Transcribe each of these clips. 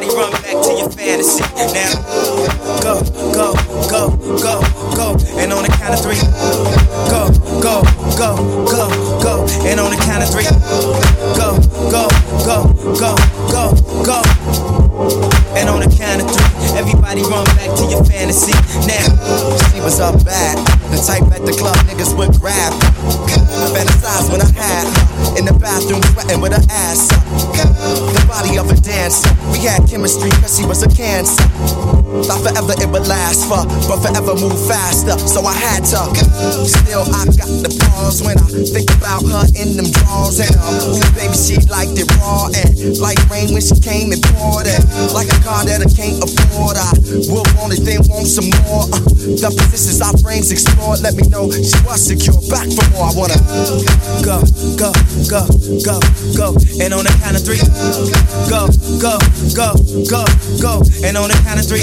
body run back to your fantasy. Now but forever move faster. So I had to. Still, I got the pause when I think about her in them drawers. And um, ooh, baby, she liked it raw and like rain when she came and poured it. Like a car that I can't afford. I will want it, then want some more. Uh, the positions our frames explored, let me know she was secure. Back for more. I wanna go, go, go, go, go. And on the count of three, go, go, go, go, go. And on the count of three,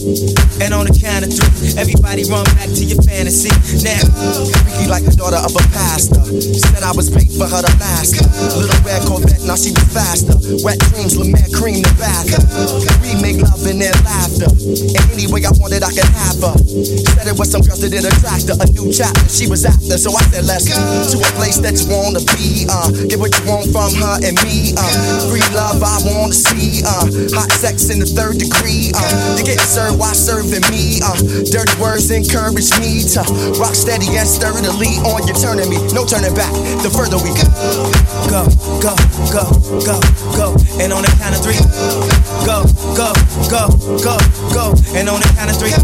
And on the count of three, everybody run back to your fantasy. Now, freaky like the daughter of a pastor. Said I was paid for her to master. Little red Corvette, now she was faster. Wet dreams, Lemaire cream the bath. We make love in their laughter. And any way I wanted, I could have her. Said it was some girls that did attract her. A new chapter she was after. So I said, let's go to a place that you wanna be. Uh, get what you want from her and me. Uh, free love I wanna see. Uh, hot sex in the third degree. Uh, you get served while serving me. Uh, dirty words encourage me to rock steady and sturdily on your turning me. No turning back. The further we go, go, go, go, go, go. And on the count of three, go, go, go, go, go. And on the count of three,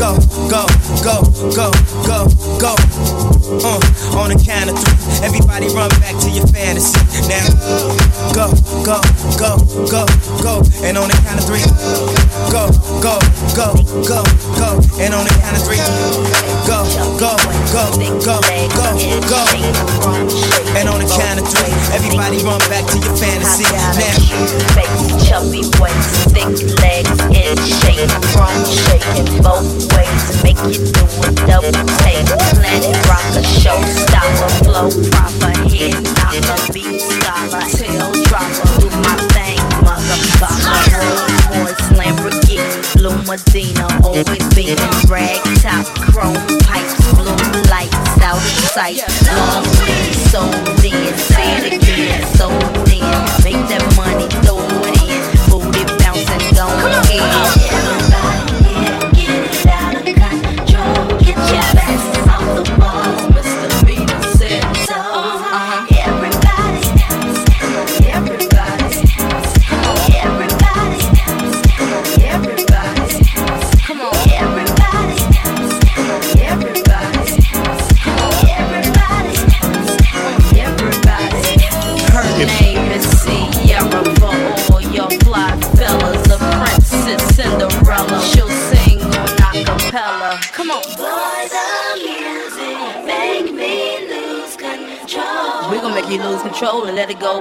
go, go, go, go, go, go. Uh, on the count of three, everybody run back to your fantasy. Now, go, go, go, go, go. And on the count of three, go, go. And on the count of three, go, go, go, go, go, go. And on the count of three, everybody run back to your fantasy. Now, chubby waist, thick legs in shape, from shaking both ways, make you do a double take. Planet rocker, showstopper, flow proper, head knocker, Medina, always being rag top, chrome pipes, blue lights out of sight.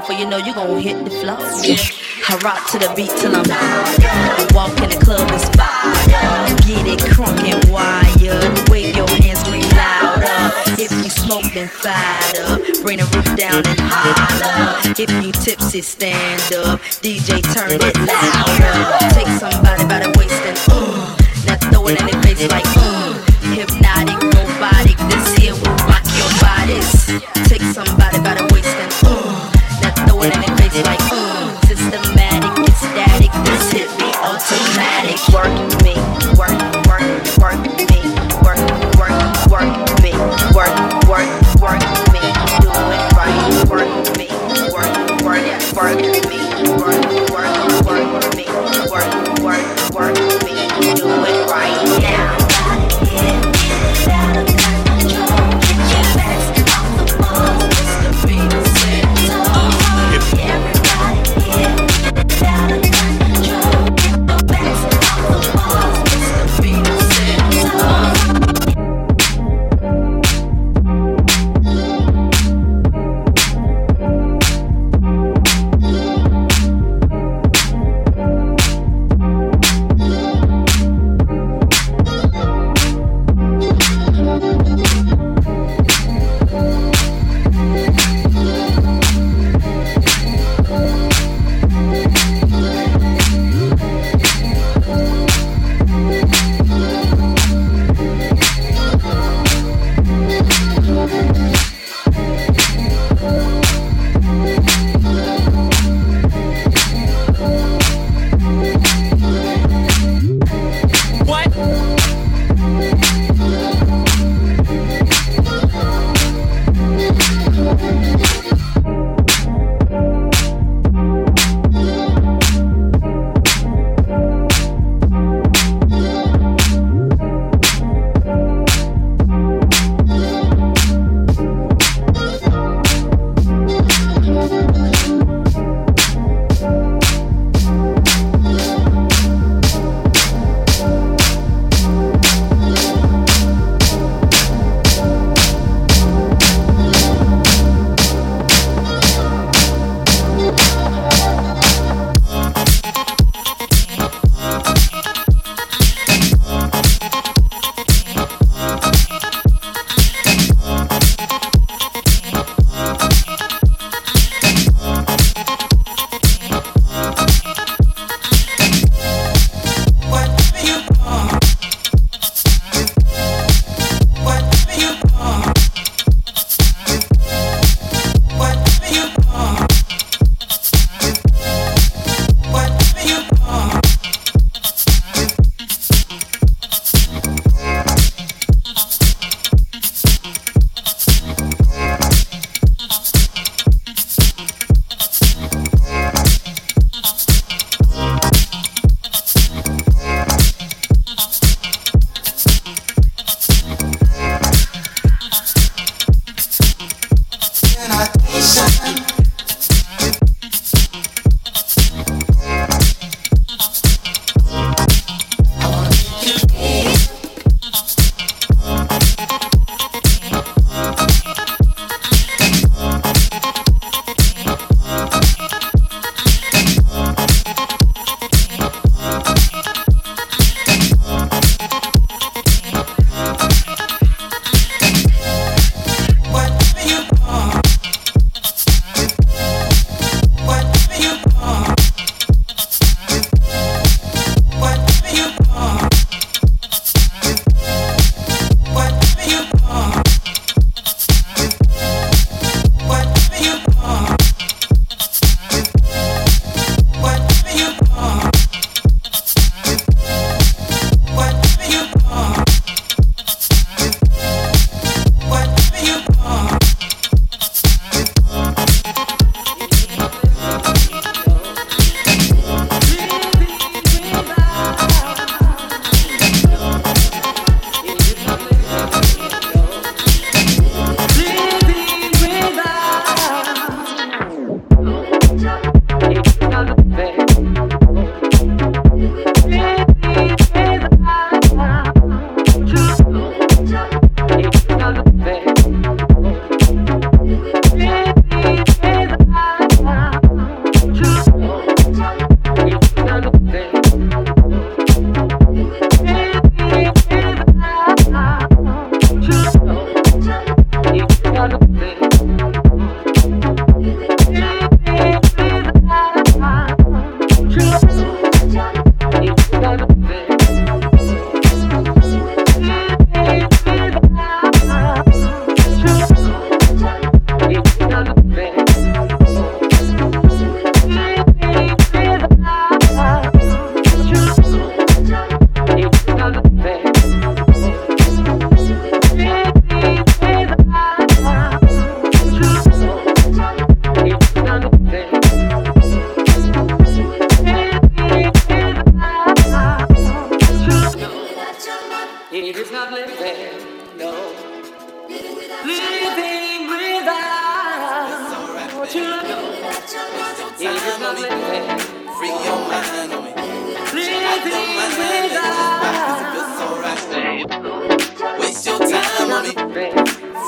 For you know you're gonna hit the floor. Yeah. I rock to the beat till I'm I walk in the club is fire. Get it crunk and wired. Wave your hands, scream louder. If you smoke, then fired up. Bring the roof down and holler. If you tipsy, stand up. DJ, turn it louder. Take somebody by the waist and uh. Now throw it in their face like automatic. Work me,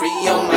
Mind on me.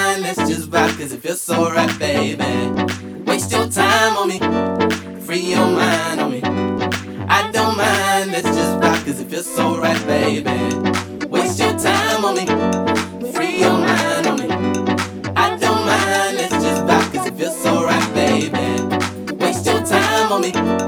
let's just vibe cause it feels so right, baby. Waste your time on me, free your mind on me. I don't mind, let's just vibe cause it feels so right, baby. Waste your time on me, free your mind on me. I don't mind, let's just vibe cause it feels so right baby. Waste your time on me.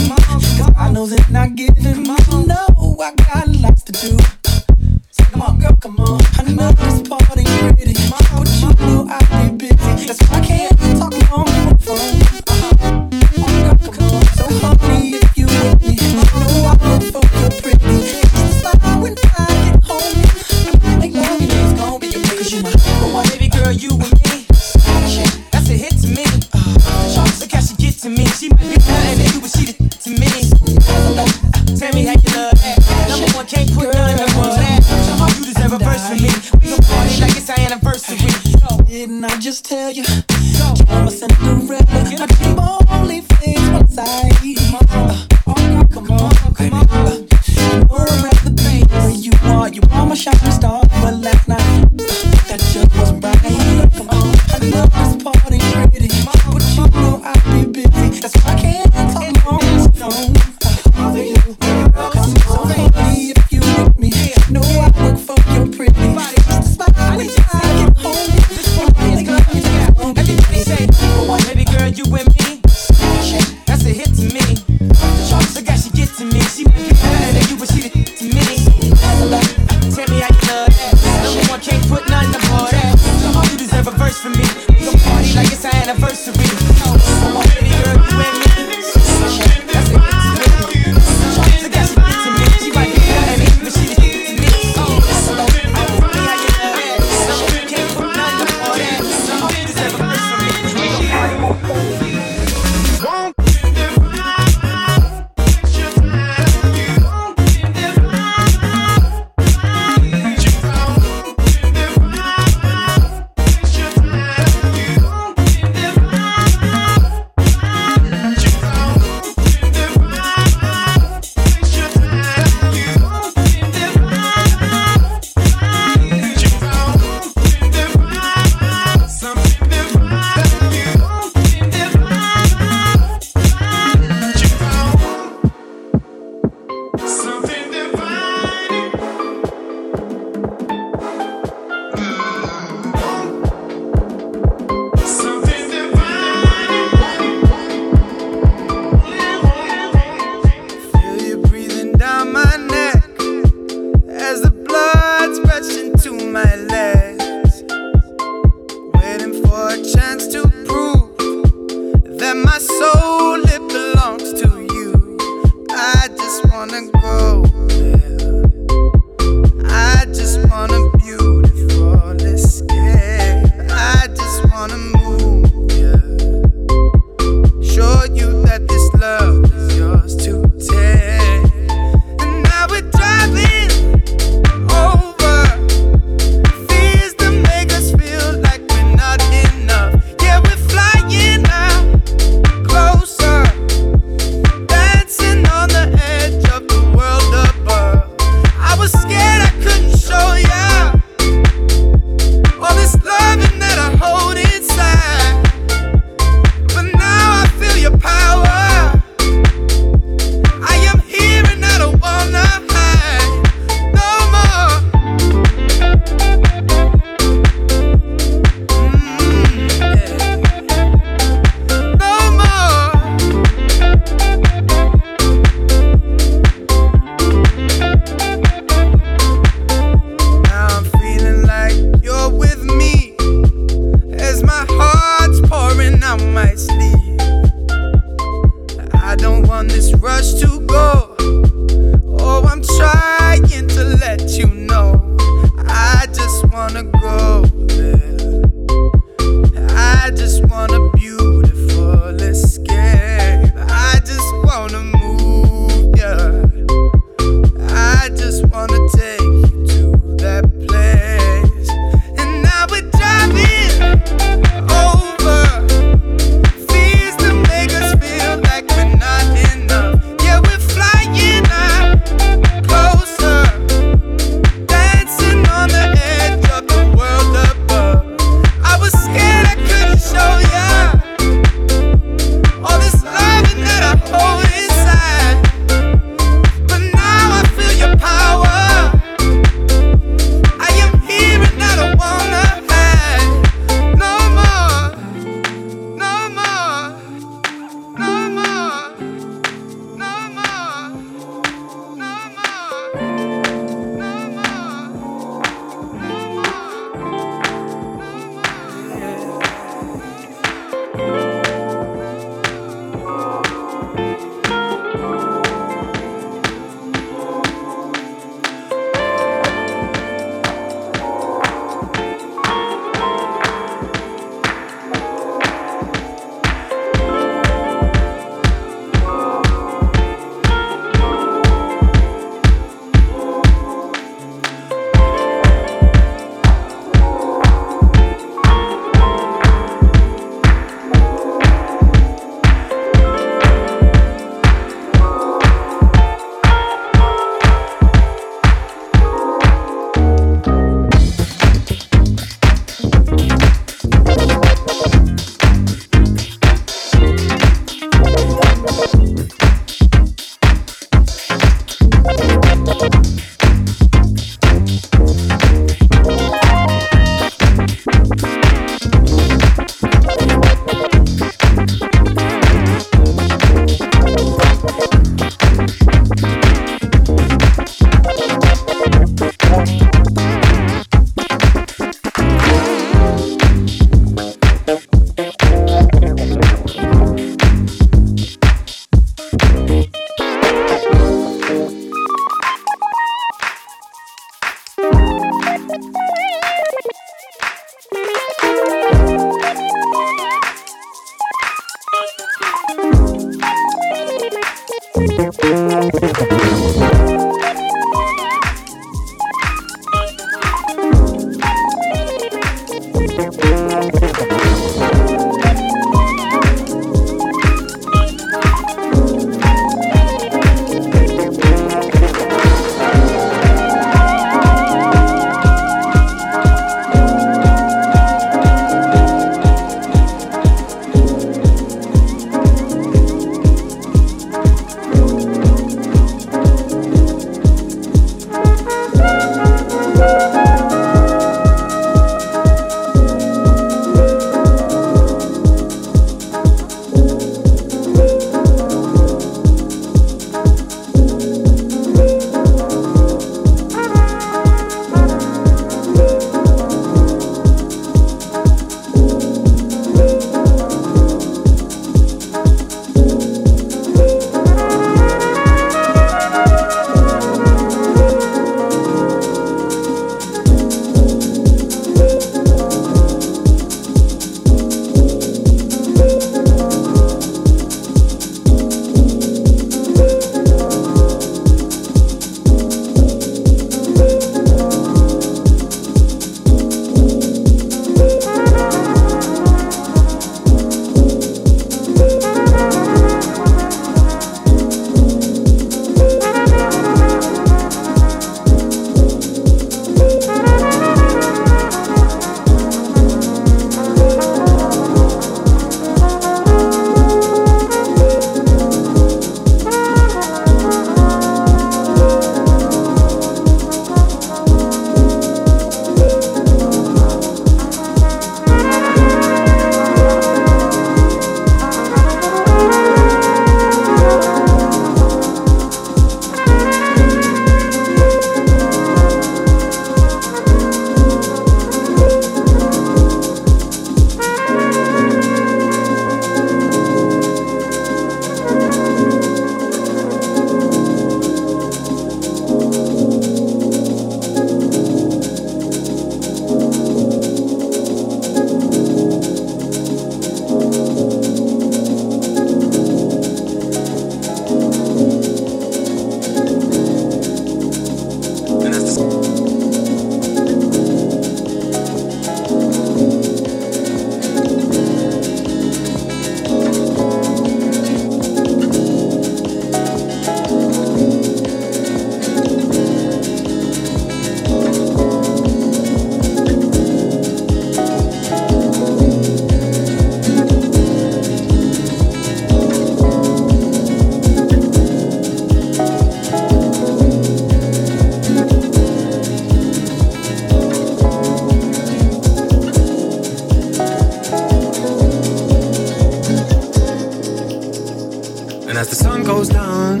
goes down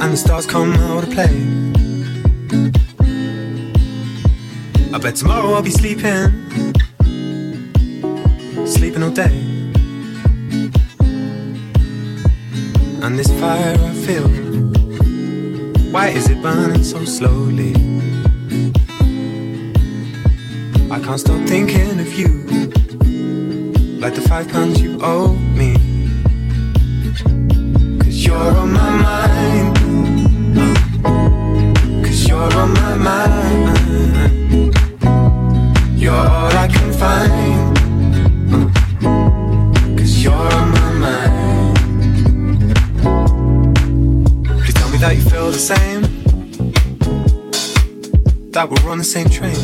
and the stars come out to play. I bet tomorrow I'll be sleeping, sleeping all day. And this fire I feel, why is it burning so slowly? I can't stop thinking of you, like the five pounds you owe me you're on my mind. Cause you're on my mind. You're all I can find. Cause you're on my mind. Please tell me that you feel the same. That we're on the same train.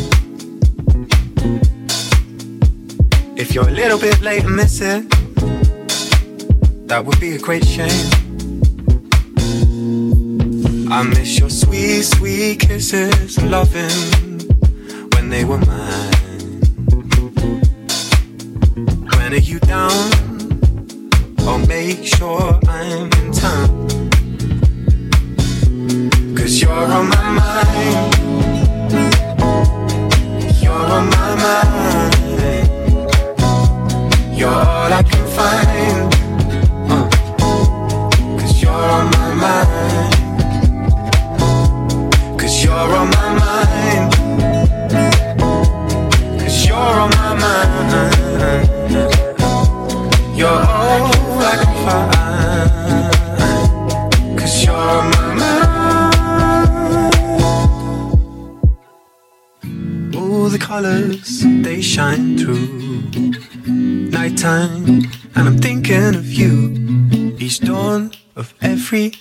If you're a little bit late and miss it, that would be a great shame. I miss your sweet, sweet kisses, loving when they were mine. When are you down? I'll make sure I'm in time. Cause you're on my mind. colors, they shine through. Nighttime, and I'm thinking of you. Each dawn of every